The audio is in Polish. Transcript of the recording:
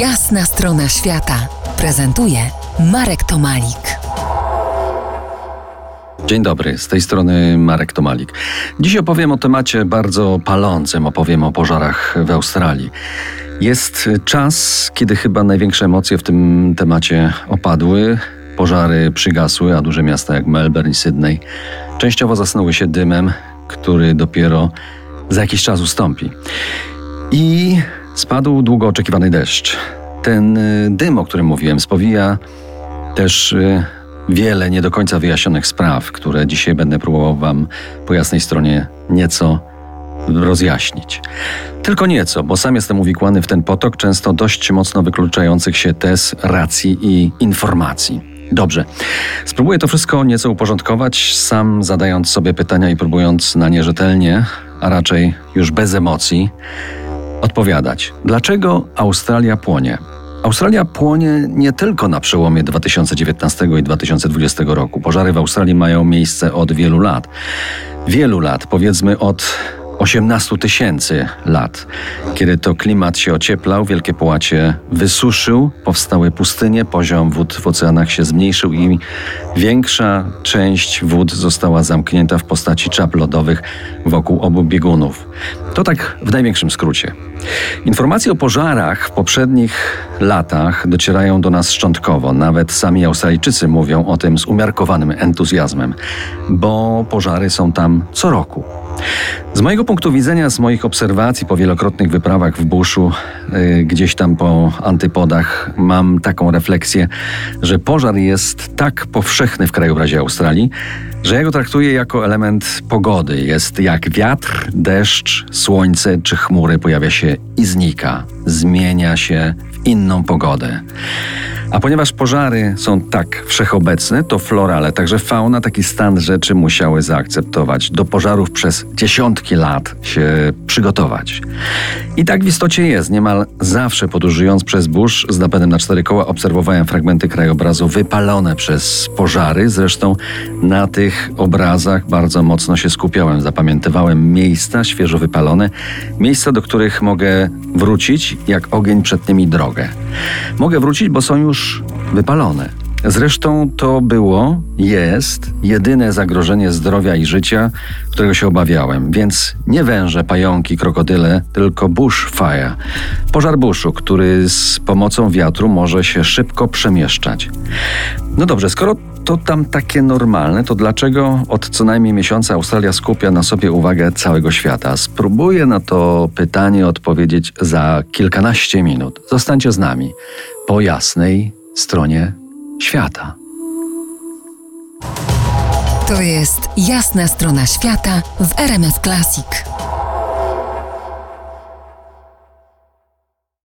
Jasna strona świata prezentuje Marek Tomalik. Dzień dobry, z tej strony Marek Tomalik. Dziś opowiem o temacie bardzo palącym, opowiem o pożarach w Australii. Jest czas, kiedy chyba największe emocje w tym temacie opadły. Pożary przygasły, a duże miasta jak Melbourne i Sydney częściowo zasnuły się dymem, który dopiero za jakiś czas ustąpi. I spadł długo oczekiwany deszcz. Ten y, dym, o którym mówiłem, spowija też y, wiele nie do końca wyjaśnionych spraw, które dzisiaj będę próbował Wam po jasnej stronie nieco rozjaśnić. Tylko nieco, bo sam jestem uwikłany w ten potok często dość mocno wykluczających się tez, racji i informacji. Dobrze, spróbuję to wszystko nieco uporządkować, sam zadając sobie pytania i próbując na nie rzetelnie, a raczej już bez emocji, odpowiadać. Dlaczego Australia płonie? Australia płonie nie tylko na przełomie 2019 i 2020 roku. Pożary w Australii mają miejsce od wielu lat. Wielu lat, powiedzmy od 18 tysięcy lat. Kiedy to klimat się ocieplał, wielkie połacie wysuszył, powstały pustynie, poziom wód w oceanach się zmniejszył i większa część wód została zamknięta w postaci czap lodowych wokół obu biegunów. To tak w największym skrócie. Informacje o pożarach w poprzednich latach docierają do nas szczątkowo. Nawet sami Australijczycy mówią o tym z umiarkowanym entuzjazmem, bo pożary są tam co roku. Z mojego punktu widzenia, z moich obserwacji po wielokrotnych wyprawach w buszu, yy, gdzieś tam po antypodach, mam taką refleksję, że pożar jest tak powszechny w krajobrazie Australii, że ja go traktuję jako element pogody. Jest jak wiatr, deszcz, słońce czy chmury pojawia się i znika, zmienia się w inną pogodę. A ponieważ pożary są tak wszechobecne, to flora, ale także fauna taki stan rzeczy musiały zaakceptować. Do pożarów przez dziesiątki lat się przygotować. I tak w istocie jest. Niemal zawsze podróżując przez burz z napędem na cztery koła obserwowałem fragmenty krajobrazu wypalone przez pożary. Zresztą na tych obrazach bardzo mocno się skupiałem. Zapamiętywałem miejsca świeżo wypalone, miejsca, do których mogę wrócić, jak ogień przed nimi drogę. Mogę wrócić, bo są już wypalone. Zresztą to było, jest jedyne zagrożenie zdrowia i życia, którego się obawiałem. Więc nie węże, pająki, krokodyle, tylko bushfire. Pożar buszu, który z pomocą wiatru może się szybko przemieszczać. No dobrze, skoro to tam takie normalne, to dlaczego od co najmniej miesiąca Australia skupia na sobie uwagę całego świata? Spróbuję na to pytanie odpowiedzieć za kilkanaście minut. Zostańcie z nami po jasnej stronie świata. To jest jasna strona świata w RMS Classic.